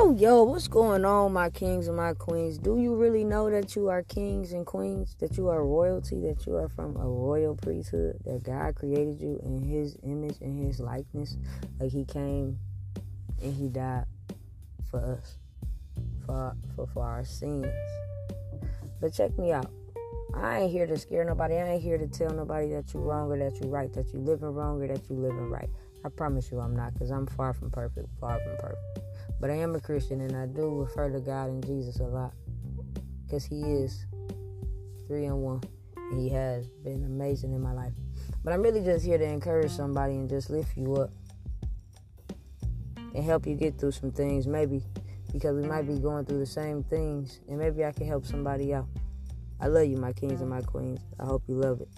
Yo, what's going on, my kings and my queens? Do you really know that you are kings and queens? That you are royalty? That you are from a royal priesthood? That God created you in His image and His likeness? Like He came and He died for us, for, for, for our sins. But check me out. I ain't here to scare nobody. I ain't here to tell nobody that you're wrong or that you're right, that you're living wrong or that you're living right. I promise you I'm not, because I'm far from perfect, far from perfect. But I am a Christian and I do refer to God and Jesus a lot because He is three in one. And he has been amazing in my life. But I'm really just here to encourage somebody and just lift you up and help you get through some things, maybe because we might be going through the same things, and maybe I can help somebody out. I love you, my kings and my queens. I hope you love it.